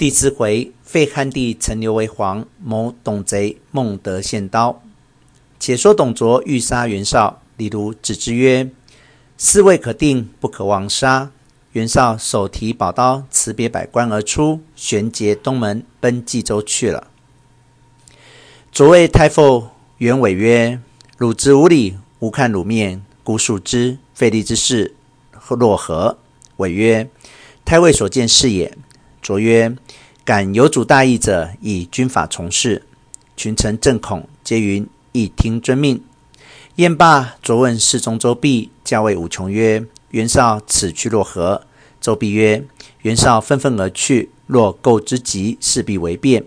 第四回，废汉帝陈留为皇，谋董贼孟德献刀。且说董卓欲杀袁绍，李儒止之曰：“事未可定，不可妄杀。”袁绍手提宝刀，辞别百官而出，旋结东门，奔冀州去了。卓谓太傅袁伟曰：“汝之无礼，吾看汝面，姑恕之。废立之事，若何？”伟曰：“太尉所见是也。”卓曰：“敢有主大义者，以军法从事。”群臣震恐，皆云：“一听遵命。”宴罢，卓问侍中周弼，校尉武琼曰：“袁绍此去若何？”周弼曰：“袁绍愤愤而去，若构之急，势必为变。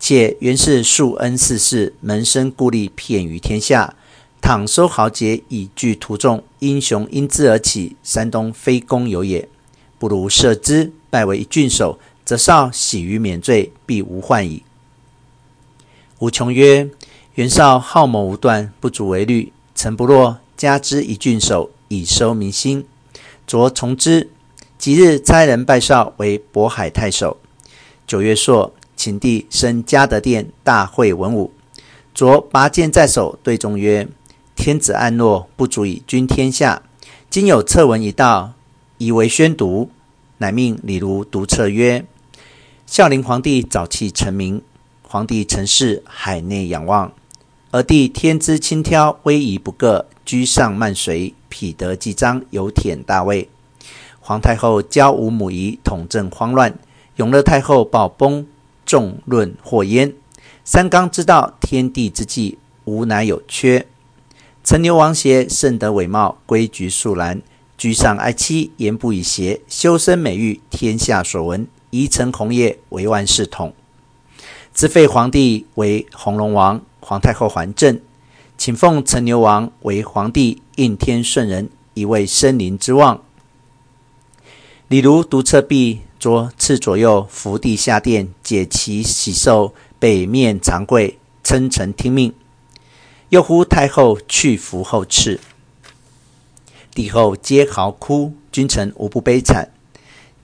且袁氏素恩四世，门生故吏遍于天下。倘收豪杰，以聚徒众，英雄因之而起，山东非公有也。不如赦之。”拜为一郡守，则绍喜于免罪，必无患矣。武琼曰：“袁绍好谋无断，不足为虑。臣不若加之一郡守，以收民心。”卓从之。即日差人拜绍为渤海太守。九月朔，秦帝升嘉德殿，大会文武。卓拔剑在手，对众曰：“天子暗弱，不足以君天下。今有策文一道，以为宣读。”乃命李儒读策曰：“孝灵皇帝早弃臣民，皇帝乘势海内仰望。而帝天资轻佻，威仪不各，居上慢随，否德既彰，有忝大位。皇太后骄无母仪，统政慌乱。永乐太后暴崩，众论祸焉。三纲之道，天地之纪，无乃有缺。陈留王协甚得伟茂，规矩肃然。”居上哀妻，言不以邪，修身美誉，天下所闻。宜承功业，为万世统。自废皇帝为弘龙王，皇太后还政，请奉陈留王为皇帝，应天顺人，以为生灵之望。李儒读策毕，卓赐左右扶地下殿，解其喜寿，北面长跪，称臣听命。又呼太后去服后敕。帝后皆嚎哭，君臣无不悲惨。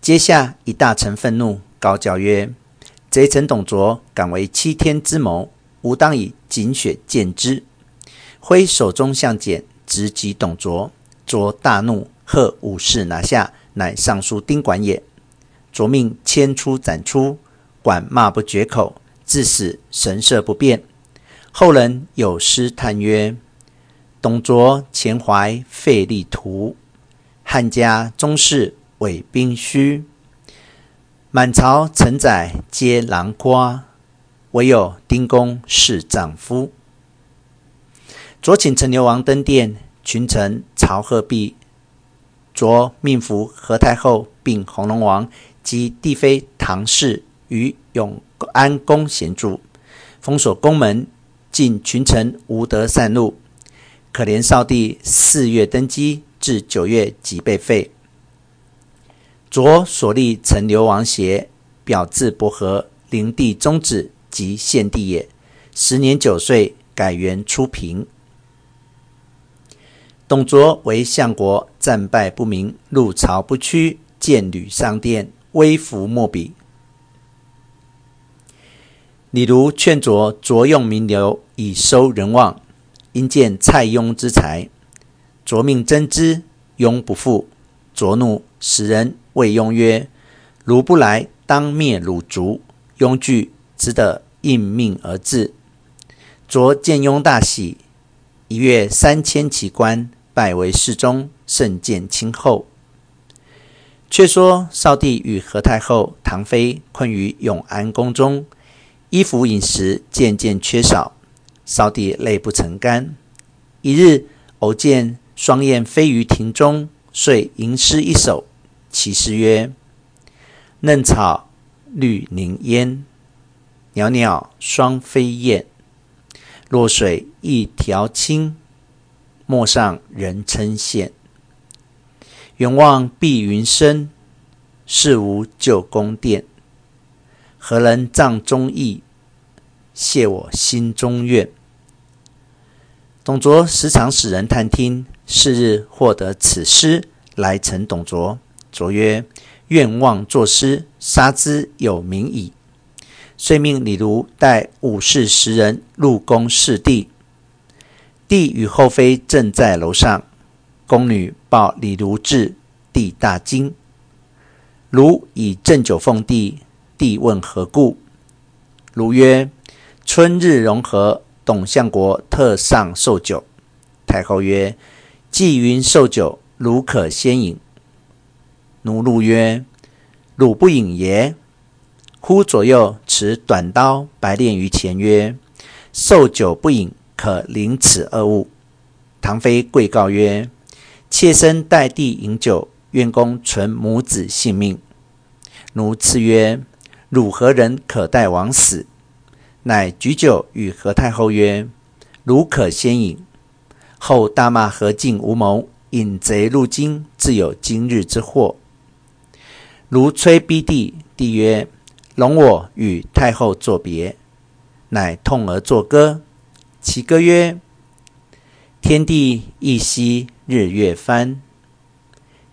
阶下一大臣愤怒，高叫曰：“贼臣董卓敢为欺天之谋，吾当以锦血见之！”挥手中相锏，直击董卓。卓大怒，喝武士拿下，乃尚书丁管也。卓命牵出斩出，管骂不绝口，至死神色不变。后人有诗叹曰：董卓前怀废立图，汉家宗室伪兵虚。满朝臣宰皆狼瓜，唯有丁公是丈夫。卓请陈留王登殿，群臣朝贺毕。卓命扶何太后并弘农王及帝妃唐氏于永安宫闲住，封锁宫门，禁群臣无得擅入。可怜少帝四月登基，至九月即被废。卓所立陈留王协，表字伯和，灵帝宗子及献帝也。时年九岁，改元初平。董卓为相国，战败不明，入朝不趋，谏屡上殿，威服莫比。李儒劝卓卓用名流，以收人望。因见蔡邕之才，卓命征之，邕不赴。卓怒，使人谓邕曰：“汝不来，当灭汝族。”邕惧，只得应命而至。卓见邕大喜，一月三千骑官，拜为侍中，甚见亲厚。却说少帝与何太后、唐妃困于永安宫中，衣服饮食渐渐缺少。扫地泪不成干。一日偶见双燕飞于庭中，遂吟诗一首，其诗曰：“嫩草绿凝烟，袅袅双飞燕。弱水一条清，陌上人称羡。远望碧云深，似无旧宫殿。何人葬忠义，谢我心中怨。”董卓时常使人探听，是日获得此诗，来呈董卓。卓曰：“愿望作诗，杀之有名矣。”遂命李儒带武士十人入宫侍帝。帝与后妃正在楼上，宫女报李儒至，帝大惊。儒以鸩酒奉帝，帝问何故？儒曰：“春日融合，董相国特上寿酒。”太后曰：“既云寿酒，汝可先饮。”奴怒曰：“汝不饮耶？”呼左右持短刀，白练于前，曰：“寿酒不饮。”可凌此恶物。唐妃跪告曰：“妾身代帝饮酒，愿公存母子性命。”奴赐曰：“汝何人可代王死？”乃举酒与何太后曰：“汝可先饮。”后大骂何进无谋，引贼入京，自有今日之祸。奴催逼帝，帝曰：“容我与太后作别。”乃痛而作歌。其歌曰：“天地一夕日月翻，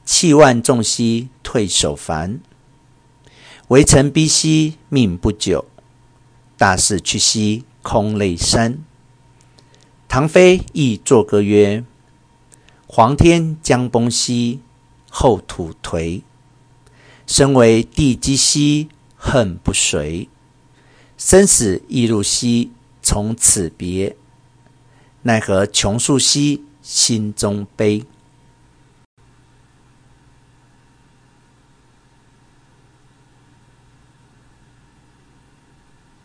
气万众兮退守烦。微臣逼兮命不久，大势去兮空泪潸。”唐妃亦作歌曰：“黄天将崩兮后土颓，身为帝姬兮恨不遂。生死亦入兮。”从此别，奈何穷树兮心中悲。